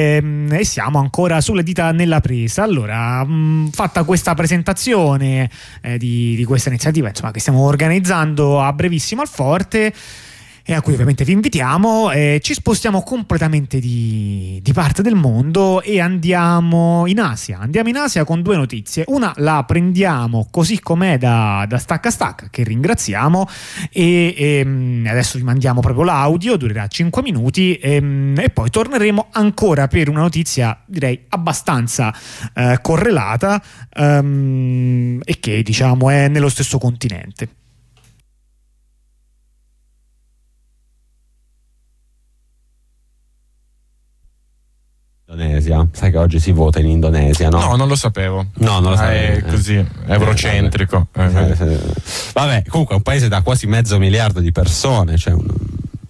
ehm, e siamo ancora sulle dita nella presa. Allora, mh, fatta questa presentazione eh, di, di, questa iniziativa insomma, che stiamo organizzando a brevissimo al Forte, e a cui ovviamente vi invitiamo. Eh, ci spostiamo completamente di, di, parte del mondo e andiamo in Asia. Andiamo in Asia con due notizie. Una la prendiamo così com'è da, da Stacca Stacca, che ringraziamo, e, e ehm, adesso vi mandiamo proprio l'audio, durerà 5 minuti, e, ehm, e poi torneremo ancora per una notizia direi abbastanza eh, correlata um, e che diciamo è nello stesso continente. Indonesia. Sai che oggi si vota in Indonesia, no? No, non lo sapevo. No, non lo sapevo. Ah, è così, eh, eurocentrico. Eh, eh, vabbè, comunque è un paese da quasi mezzo miliardo di persone, cioè un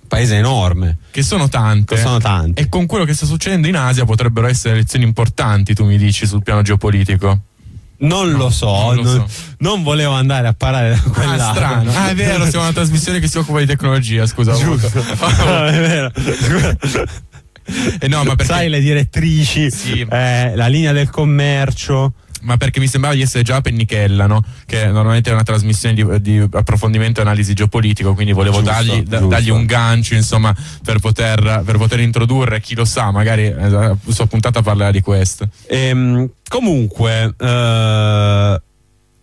paese enorme. Che sono tante. Che sono tante. E con quello che sta succedendo in Asia potrebbero essere elezioni importanti, tu mi dici, sul piano geopolitico. Non no, lo so, non, lo non, so. non, volevo andare a parlare da quella. Ah, strano. Ah, è vero, siamo una trasmissione che si occupa di tecnologia, scusa. Giusto. no, è vero. Eh no, ma perché... Sai le direttrici, sì. eh, la linea del commercio ma perché mi sembrava di essere già a Pennichella, no? che normalmente è una trasmissione di, di approfondimento e analisi geopolitico, quindi volevo giusto, dargli, giusto. dargli, un gancio insomma, per, poter, per poter introdurre, chi lo sa, magari eh, sono puntata a parlare di questo. Ehm, comunque, eh,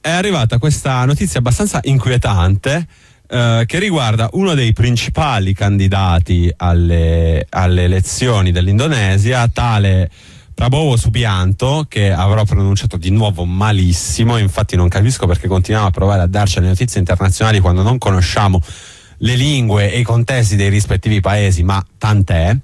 è arrivata questa notizia abbastanza inquietante eh, che riguarda uno dei principali candidati alle, alle elezioni dell'Indonesia, tale Prabowo Subianto, che avrò pronunciato di nuovo malissimo, infatti non capisco perché continuiamo a provare a darci le notizie internazionali quando non conosciamo le lingue e i contesti dei rispettivi paesi, ma tant'è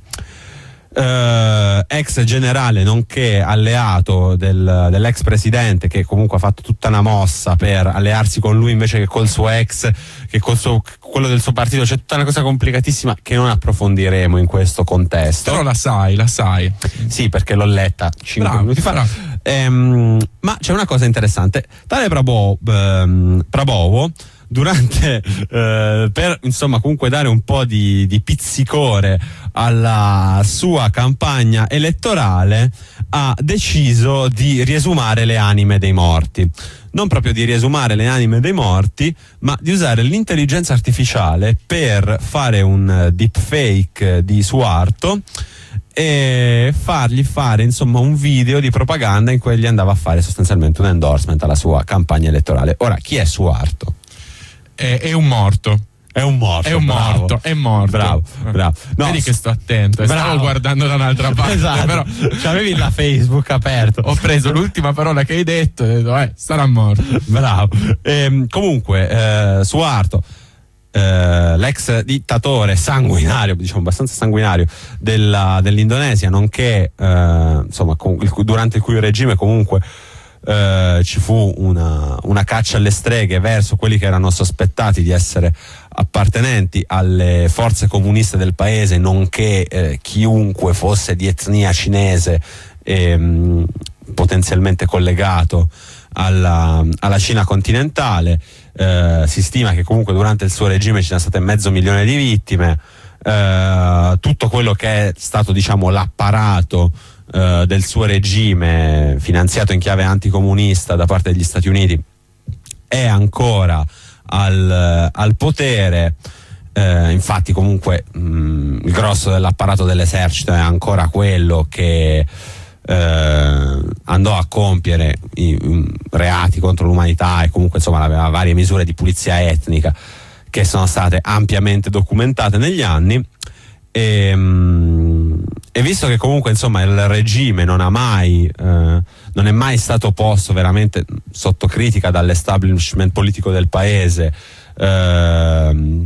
eh, ex generale nonché alleato del, dell'ex presidente che comunque ha fatto tutta una mossa per allearsi con lui invece che col suo ex, che col suo, quello del suo partito, c'è tutta una cosa complicatissima che non approfondiremo in questo contesto. Però la sai, la sai. Sì, perché l'ho letta 5 bravo, minuti fa. Ehm, ma c'è una cosa interessante. Tale Prabowo, ehm, Prabowo durante eh, per insomma comunque dare un po' di, di, pizzicore alla sua campagna elettorale ha deciso di riesumare le anime dei morti non proprio di riesumare le anime dei morti ma di usare l'intelligenza artificiale per fare un deepfake di Suarto e fargli fare insomma un video di propaganda in cui gli andava a fare sostanzialmente un endorsement alla sua campagna elettorale ora chi è Suarto? È, è un morto. È un morto. È un bravo. morto, è morto. Bravo, bravo. No, Vedi che sto attento, bravo. stavo guardando da un'altra parte. esatto. Però avevi la Facebook aperto. Ho preso l'ultima parola che hai detto e ho detto, eh, sarà morto. Bravo. Ehm, comunque, eh, Suarto. Eh, l'ex dittatore sanguinario, diciamo abbastanza sanguinario della, dell'Indonesia, nonché eh, insomma, con, il, durante il cui regime comunque eh, ci fu una, una, caccia alle streghe verso quelli che erano sospettati di essere appartenenti alle forze comuniste del paese, nonché eh, chiunque fosse di etnia cinese e mh, mm, potenzialmente collegato alla, alla Cina continentale. Eh, si stima che comunque durante il suo regime ci siano state mezzo milione di vittime. Eh, tutto quello che è stato diciamo l'apparato eh, del suo regime finanziato in chiave anticomunista da parte degli Stati Uniti è ancora al, al potere. Eh, infatti, comunque, mh, mm, il grosso dell'apparato dell'esercito è ancora quello che eh, andò a compiere i, um, reati contro l'umanità e comunque insomma aveva varie misure di pulizia etnica che sono state ampiamente documentate negli anni. E, mh, e visto che comunque insomma il regime non mai eh, non è mai stato posto veramente sotto critica dall'establishment politico del paese eh,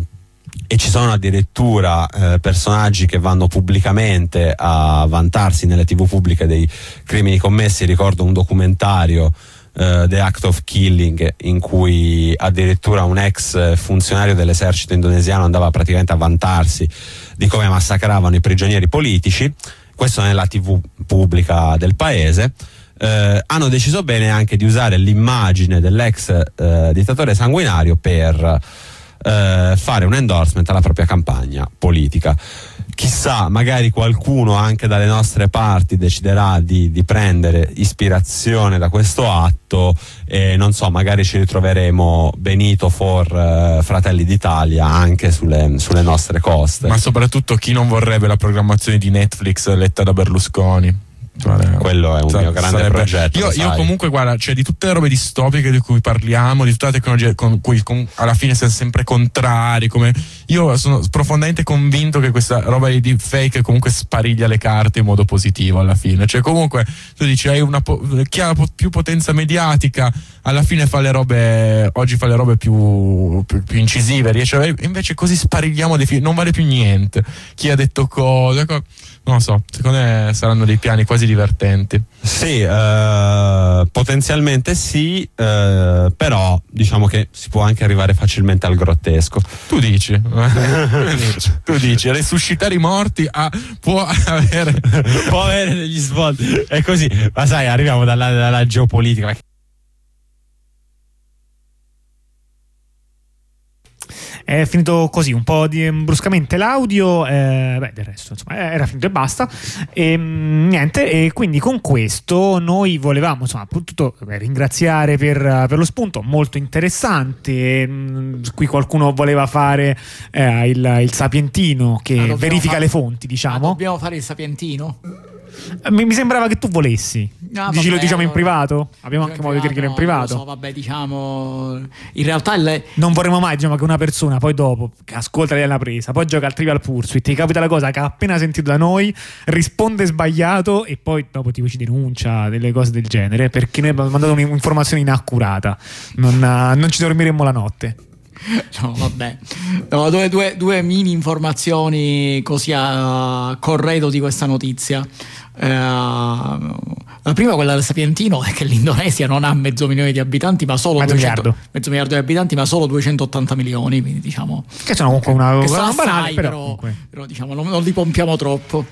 e ci sono addirittura eh, personaggi che vanno pubblicamente a vantarsi nelle tv pubbliche dei crimini commessi ricordo un documentario uh, The Act of Killing in cui addirittura un ex funzionario dell'esercito indonesiano andava praticamente a vantarsi di come massacravano i prigionieri politici, questo nella tv pubblica del paese. Eh, hanno deciso bene anche di usare l'immagine dell'ex eh, dittatore sanguinario per eh, fare un endorsement alla propria campagna politica. Chissà, magari qualcuno anche dalle nostre parti deciderà di, di prendere ispirazione da questo atto e non so, magari ci ritroveremo Benito for uh, Fratelli d'Italia anche sulle, sulle nostre coste. Ma soprattutto chi non vorrebbe la programmazione di Netflix letta da Berlusconi? Quello è un mio grande sarebbe... progetto. Io, io, comunque, guarda, cioè, di tutte le robe distopiche di cui parliamo, di tutta la tecnologia con cui con, alla fine siamo sempre contrari. Come... Io sono profondamente convinto che questa roba di deepfake comunque spariglia le carte in modo positivo alla fine. Cioè, comunque, tu dici, hai una po- chi ha più potenza mediatica, alla fine fa le robe, oggi fa le robe più, più, più incisive, riesce a... invece così sparigliamo dei film, non vale più niente. Chi ha detto cosa non lo so, secondo me saranno dei piani quasi divertenti. Sì, eh, potenzialmente sì, eh, però diciamo che si può anche arrivare facilmente al grottesco. Tu dici, tu dici, resuscitare i morti ah, può, avere... può avere degli svolti. È così, ma sai, arriviamo dalla, dalla geopolitica. È finito così, un po' di, bruscamente l'audio, eh, beh, del resto insomma era finito e basta. E, mm, niente, e quindi con questo noi volevamo insomma appunto ringraziare per, per, lo spunto, molto interessante. Mm, qui qualcuno voleva fare eh, il, il, sapientino che ah, verifica fare, le fonti, diciamo. Ah, dobbiamo fare il sapientino? Mi, mi, sembrava che tu volessi. No, Dici, lo diciamo allora, in privato? Abbiamo anche modo di dirlo in privato. So, vabbè, diciamo. In realtà. Il... Non vorremmo mai diciamo, che una persona poi dopo che ascolta la presa, poi gioca al Trivial Pursuit, ti capita la cosa che ha appena sentito da noi, risponde sbagliato e poi dopo tipo ci denuncia delle cose del genere perché noi abbiamo mandato un'informazione inaccurata. Non, non ci dormiremmo la notte. No, vabbè. No, due, due, due, mini informazioni così a corredo di questa notizia. Eh, la prima, quella del Sapientino, è che l'Indonesia non ha mezzo milione di abitanti, ma solo mezzo 200, miliardo. mezzo miliardo di abitanti, ma solo 280 milioni. Quindi diciamo che sono comunque una, che una banale, però, però, però diciamo, non, non li pompiamo troppo.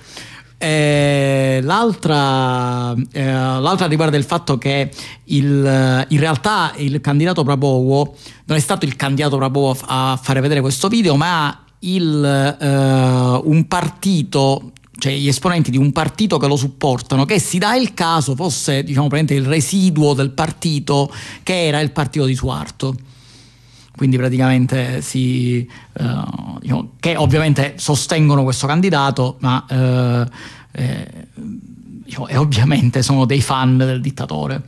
Eh, l'altra, eh, l'altra, riguarda il fatto che il, in realtà il candidato Prabowo non è stato il candidato Prabowo a fare vedere questo video, ma il, eh, un partito cioè gli esponenti di un partito che lo supportano, che si dà il caso fosse diciamo, il residuo del partito che era il partito di Suarto quindi praticamente si, uh, diciamo, che ovviamente sostengono questo candidato, ma uh, eh, diciamo, e ovviamente sono dei fan del dittatore.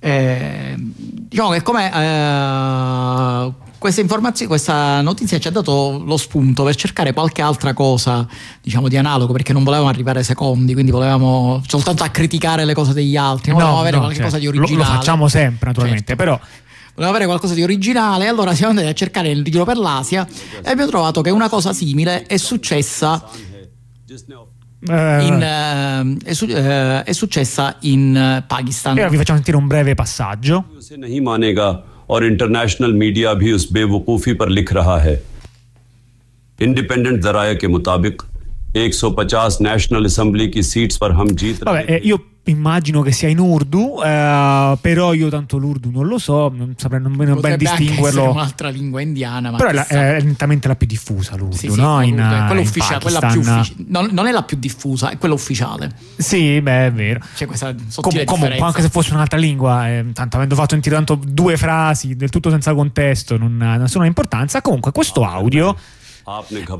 Eh, diciamo che come eh, questa informazione, questa notizia ci ha dato lo spunto per cercare qualche altra cosa, diciamo, di analogo, perché non volevamo arrivare ai secondi, quindi volevamo soltanto a criticare le cose degli altri, volevamo avere no, qualche cioè, cosa di originale. Lo, lo facciamo sempre, naturalmente, certo. però voleva avere qualcosa di originale, allora siamo andati a cercare il giro per l'Asia e abbiamo trovato che una cosa simile è successa in, uh, è, su, uh, è, successa in Pakistan. E vi facciamo sentire un breve passaggio. और international media भी उस बेवकूफ़ी पर लिख रहा है इंडिपेंडेंट जराये के मुताबिक 150 नेशनल असम्बली की सीट्स पर हम जीत रहे Vabbè, eh, io immagino che sia in urdu, eh, però io tanto l'urdu non lo so, non saprei nemmeno ben distinguerlo. È un'altra lingua indiana, ma però è, la, è, nettamente la più diffusa l'urdu, sì, sì, no? In, quella ufficiale, quella più uffici- non, non, è la più diffusa, è quella ufficiale. Sì, beh, è vero. C'è questa Com- comunque, anche se fosse un'altra lingua, eh, tanto avendo fatto sentire tanto due frasi del tutto senza contesto, non ha nessuna importanza. Comunque, questo audio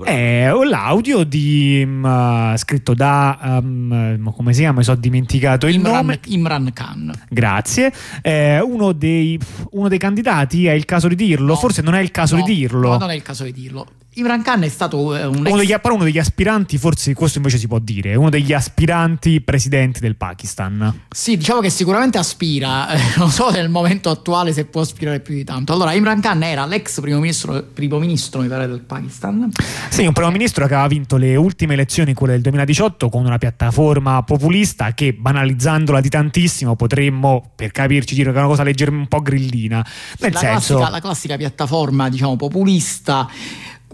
è l'audio di um, scritto da um, come si chiama? Mi sono dimenticato il Imran, nome. Imran Khan. Grazie. Eh, uno, dei, uno, dei, candidati è il caso di dirlo? No, Forse non è il caso no, di dirlo. No, non è il caso di dirlo. Imran Khan è stato eh, un uno degli, però uno degli aspiranti, forse questo invece si può dire, uno degli aspiranti presidenti del Pakistan. Sì, diciamo che sicuramente aspira, eh, non so nel momento attuale se può aspirare più di tanto. Allora, Imran Khan era l'ex primo ministro, primo ministro mi pare, del Pakistan. Sì, un primo ministro che aveva vinto le ultime elezioni, quelle del 2018, con una piattaforma populista che, banalizzandola di tantissimo, potremmo, per capirci, dire che è una cosa leggermente un po' grillina. Nel la senso... Classica, la classica piattaforma, diciamo, populista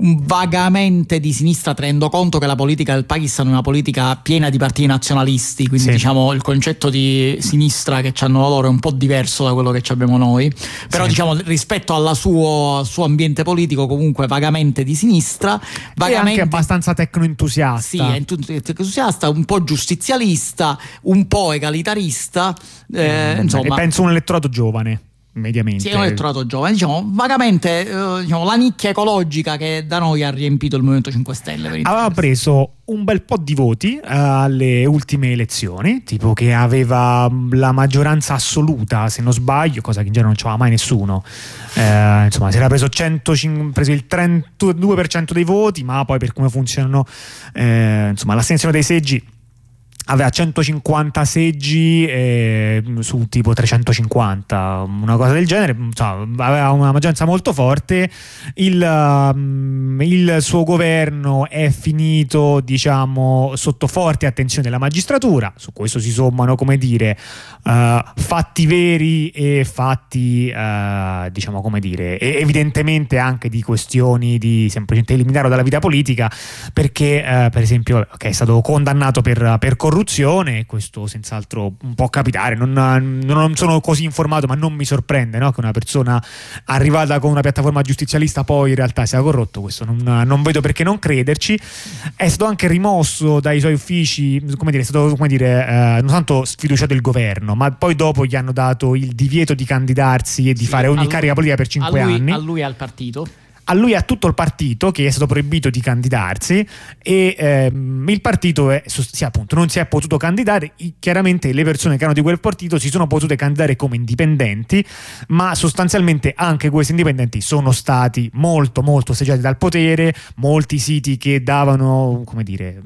vagamente di sinistra, tenendo conto che la politica del Pakistan è una politica piena di partiti nazionalisti, quindi sì. diciamo il concetto di sinistra che hanno loro è un po' diverso da quello che abbiamo noi, però sì. diciamo rispetto al suo, suo, ambiente politico comunque vagamente di sinistra, vagamente... E anche abbastanza tecnoentusiasta. Sì, entusiasta, un po' giustizialista, un po' egalitarista, eh, mm, insomma... E penso un elettorato giovane mediamente. Sì, è un elettorato giovane, diciamo vagamente eh, diciamo, la nicchia ecologica che da noi ha riempito il Movimento 5 Stelle. Aveva preso un bel po' di voti uh, alle ultime elezioni, tipo che aveva mm, la maggioranza assoluta, se non sbaglio, cosa che in genere non c'aveva mai nessuno. Uh, insomma, si era preso, 105, preso il 32% dei voti, ma poi per come funzionano insomma, l'astensione dei seggi aveva 150 seggi eh, su tipo 350, una cosa del genere, insomma, aveva una maggioranza molto forte, il, um, il, suo governo è finito diciamo sotto forte attenzione della magistratura, su questo si sommano come dire uh, fatti veri e fatti uh, diciamo come dire evidentemente anche di questioni di semplicemente eliminarlo dalla vita politica perché uh, per esempio okay, è stato condannato per, per corruzione corruzione, questo senz'altro può capitare, non, non, sono così informato ma non mi sorprende no? che una persona arrivata con una piattaforma giustizialista poi in realtà sia corrotto, questo non, non vedo perché non crederci, è stato anche rimosso dai suoi uffici, come dire, è stato come dire, eh, non tanto sfiduciato il governo, ma poi dopo gli hanno dato il divieto di candidarsi e di sì, fare ogni carica politica per cinque anni. A lui e al partito a lui e a tutto il partito che è stato proibito di candidarsi e ehm, il partito è, sì, appunto, non si è potuto candidare, chiaramente le persone che erano di quel partito si sono potute candidare come indipendenti, ma sostanzialmente anche questi indipendenti sono stati molto molto osteggiati dal potere, molti siti che davano, come dire,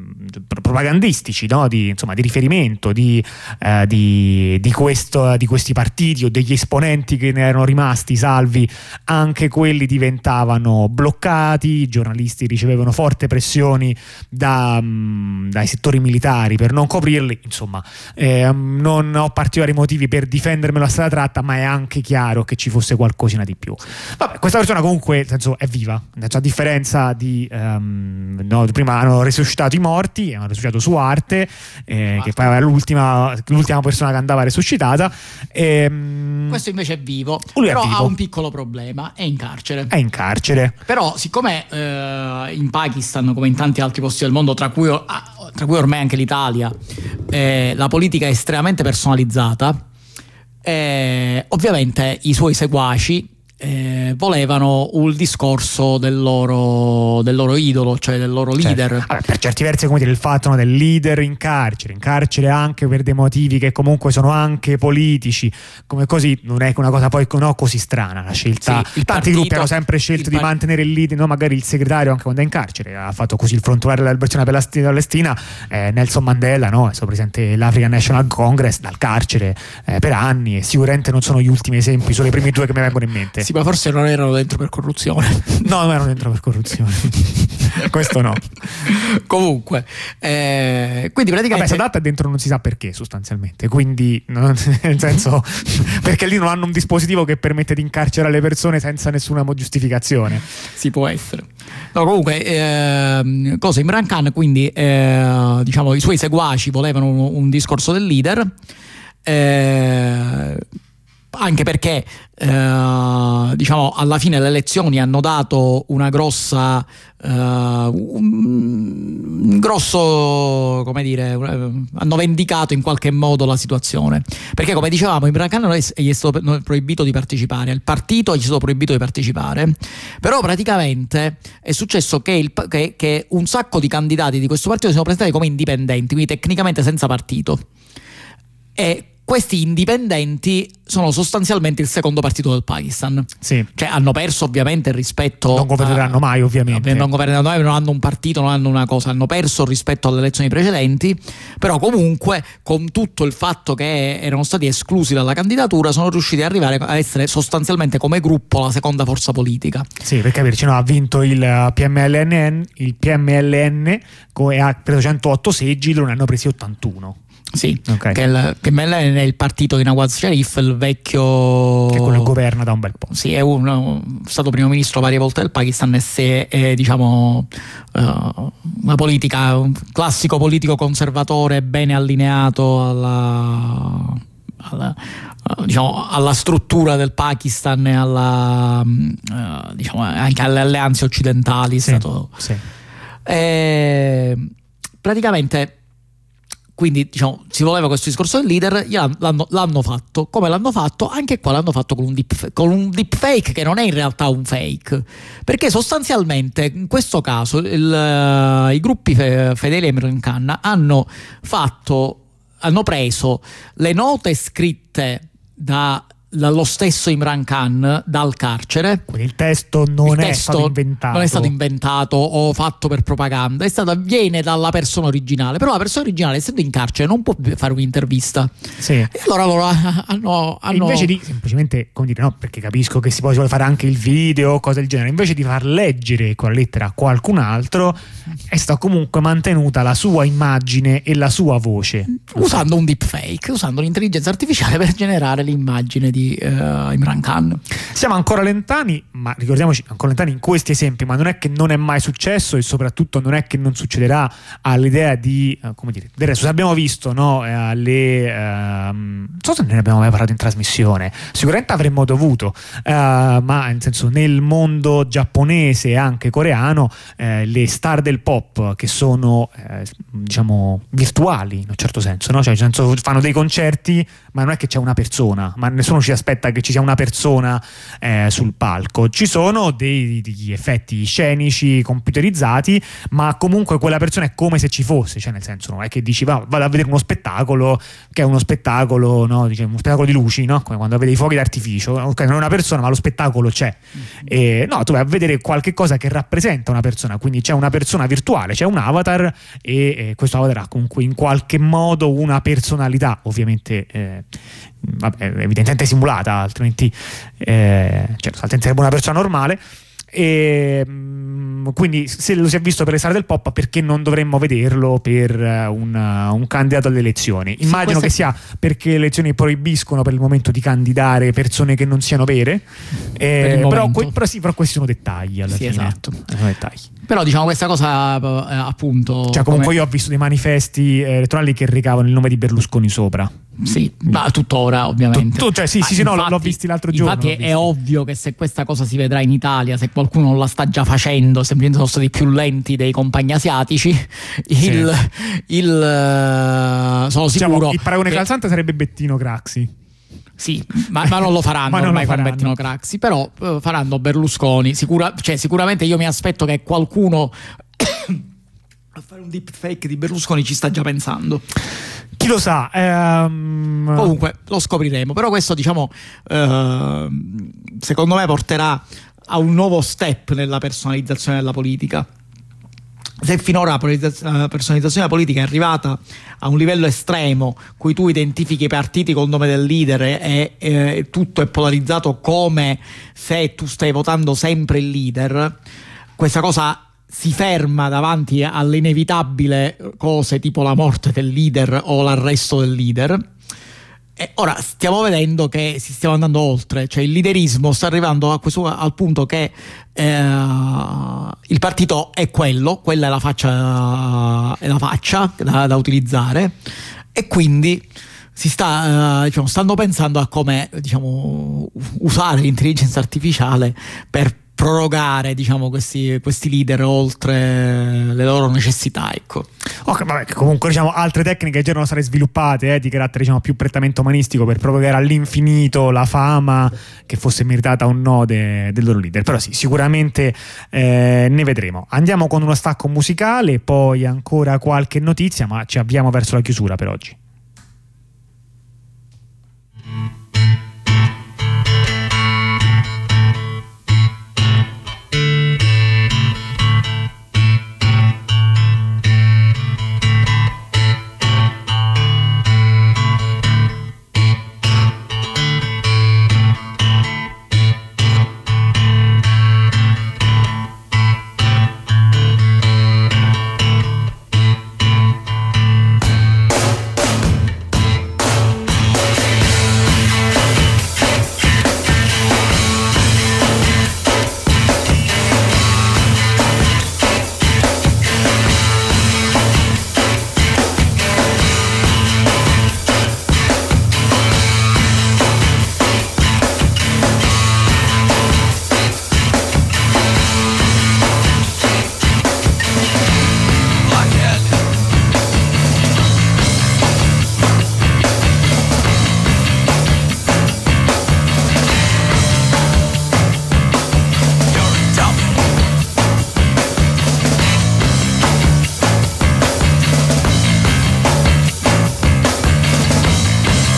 propagandistici, no? di, insomma, di riferimento di, eh, di, di, questo, di questi partiti o degli esponenti che ne erano rimasti salvi, anche quelli diventavano bloccati, i giornalisti ricevevano forti pressioni da, um, dai settori militari per non coprirli, insomma eh, non ho particolari motivi per difendermelo a strada tratta, ma è anche chiaro che ci fosse qualcosina di più. Vabbè, questa persona comunque senso, è viva, a differenza di um, no, prima hanno resuscitato i morti, hanno resuscitato su arte, eh, che poi era l'ultima, l'ultima, persona che andava resuscitata. E, um, Questo invece è vivo, però è vivo. ha un piccolo problema, è in carcere. È in carcere però, siccome eh, in Pakistan, come in tanti altri posti del mondo, tra cui, ah, tra cui ormai anche l'Italia, eh, la politica è estremamente personalizzata, eh, ovviamente i suoi seguaci eh, volevano un discorso del loro, del loro, idolo, cioè del loro certo. leader. Certo. Allora, per certi versi, come dire, il fatto no, del leader in carcere, in carcere anche per dei motivi che comunque sono anche politici, come così non è una cosa poi no, così strana la scelta. Sì, Tanti partito, gruppi hanno sempre scelto di mantenere il leader, no, magari il segretario anche quando è in carcere, ha fatto così il frontale della liberazione palestina, eh, Nelson Mandela, no, è stato presente dell'African National Congress dal carcere eh, per anni e sicuramente non sono gli ultimi esempi, sono i primi due che mi vengono in mente. Sì, ma forse non erano dentro per corruzione. no, non erano dentro per corruzione. Questo no. Comunque, eh, quindi praticamente. Vabbè, Sadat è dentro non si sa perché, sostanzialmente. Quindi, nel senso, perché lì non hanno un dispositivo che permette di incarcerare le persone senza nessuna giustificazione. Si può essere. No, comunque, eh, cosa Imran Khan, quindi, eh, diciamo, i suoi seguaci volevano un, un discorso del leader. Eh, anche perché eh, diciamo alla fine le elezioni hanno dato una grossa eh, un grosso come dire hanno vendicato in qualche modo la situazione. Perché come dicevamo Imran Khan gli è stato proibito di partecipare. Il partito gli è stato proibito di partecipare. Però praticamente è successo che, il, che, che un sacco di candidati di questo partito si sono presentati come indipendenti quindi tecnicamente senza partito. E questi indipendenti sono sostanzialmente il secondo partito del Pakistan. Sì. Cioè hanno perso ovviamente rispetto. Non governeranno a, mai, ovviamente. Non governeranno mai, non hanno un partito, non hanno una cosa. Hanno perso rispetto alle elezioni precedenti. Però comunque, con tutto il fatto che erano stati esclusi dalla candidatura, sono riusciti ad arrivare a essere sostanzialmente come gruppo la seconda forza politica. Sì, per capirci, no, ha vinto il PMLN, il PMLN e ha preso 108 seggi, loro ne hanno presi 81. Sì, okay. che, il, che è il partito di Nawaz Sharif, il, vecchio... Che quello governa da un bel po'. Sì, è un, stato primo ministro varie volte del Pakistan e se è diciamo uh, una politica, un classico politico conservatore ben allineato alla... alla diciamo, alla struttura del Pakistan e alla, uh, diciamo, anche alle alleanze occidentali. Sì, stato, sì. E, praticamente quindi diciamo, si voleva questo discorso del leader, l'hanno, l'hanno, fatto. Come l'hanno fatto? Anche qua l'hanno fatto con un, deep, con un deepfake che non è in realtà un fake. Perché sostanzialmente in questo caso il, uh, i gruppi fedeli a Imran Khan hanno fatto, hanno preso le note scritte da lo stesso Imran Khan dal carcere. Quindi il testo non il è testo stato inventato. Non è stato inventato o fatto per propaganda, è stato, viene dalla persona originale. Però la persona originale, essendo in carcere, non può fare un'intervista. Sì. E allora loro hanno. hanno... Invece di semplicemente, come dire, no, perché capisco che si può fare anche il video, cose del genere, invece di far leggere con la lettera a qualcun altro, è stata comunque mantenuta la sua immagine e la sua voce. Usando un deepfake, usando l'intelligenza artificiale per generare l'immagine di uh, Imran Khan. Siamo ancora lentani, ma ricordiamoci, ancora lentani in questi esempi, ma non è che non è mai successo e soprattutto non è che non succederà all'idea di, uh, come dire, del resto, abbiamo visto, no, uh, le, non so se ne abbiamo mai parlato in trasmissione, sicuramente avremmo dovuto, ma nel senso nel mondo giapponese e anche coreano, le star del pop che sono, diciamo, virtuali in un certo senso, no? cioè, nel senso fanno dei concerti, ma non è che c'è una persona, ma nessuno ci aspetta che ci sia una persona eh, sul palco. Ci sono dei, degli effetti scenici computerizzati, ma comunque quella persona è come se ci fosse, cioè nel senso non è che dici va, vado a vedere uno spettacolo che è uno spettacolo, no? Dice, uno spettacolo di luci, no? come quando vedi i fuochi d'artificio, okay, non è una persona ma lo spettacolo c'è. Mm-hmm. E, no, tu vai a vedere qualche cosa che rappresenta una persona, quindi c'è una persona virtuale, c'è un avatar e, e questo avatar ha comunque in qualche modo una personalità, ovviamente eh, vabbè, evidentemente simulata, altrimenti, eh, certo, altrimenti sarebbe una persona normale. E, mm, quindi se lo si è visto per le sale del pop perché non dovremmo vederlo per uh, un, un, candidato alle elezioni? Immagino sì, che sia perché le elezioni proibiscono per il momento di candidare persone che non siano vere. Eh, però, però, sì, però, questi sono dettagli alla sì, fine. esatto. sono dettagli. Però diciamo questa cosa eh, appunto cioè comunque come... io ho visto dei manifesti eh, elettorali che recavano il nome di Berlusconi sopra sì, ma tuttora ovviamente. Tu, tu, cioè, sì, sì, sì, no, l'ho visti l'altro giorno. Infatti è ovvio che se questa cosa si vedrà in Italia, se qualcuno non la sta già facendo, semplicemente sono stati più lenti dei compagni asiatici, il, sì. il uh, sono diciamo, sicuro... Il paragone che... calzante sarebbe Bettino Craxi. Sì, ma, ma, non lo faranno non ormai lo faranno. con Bettino Craxi, però uh, faranno Berlusconi. Sicura, cioè, sicuramente io mi aspetto che qualcuno a fare un deepfake di Berlusconi ci sta già pensando. Chi lo sa? Ehm... Comunque lo scopriremo. Però questo, diciamo, eh, secondo me porterà a un nuovo step nella personalizzazione della politica. Se finora la personalizzazione della politica è arrivata a un livello estremo, cui tu identifichi i partiti col nome del leader e, e tutto è polarizzato come se tu stai votando sempre il leader, questa cosa si ferma davanti alle inevitabili cose tipo la morte del leader o l'arresto del leader. E ora stiamo vedendo che si stiamo andando oltre, cioè il liderismo sta arrivando questo, al punto che eh, il partito è quello, quella è la faccia, è la faccia da, da utilizzare e quindi si sta, uh, diciamo, stanno pensando a come diciamo, usare l'intelligenza artificiale per prorogare diciamo, questi, questi, leader oltre le loro necessità. Ecco. Okay, vabbè, comunque diciamo, altre tecniche già erano state sviluppate eh, di carattere diciamo, più prettamente umanistico per prorogare all'infinito la fama che fosse meritata o no de, del loro leader. Però sì, sicuramente eh, ne vedremo. Andiamo con uno stacco musicale, poi ancora qualche notizia, ma ci avviamo verso la chiusura per oggi.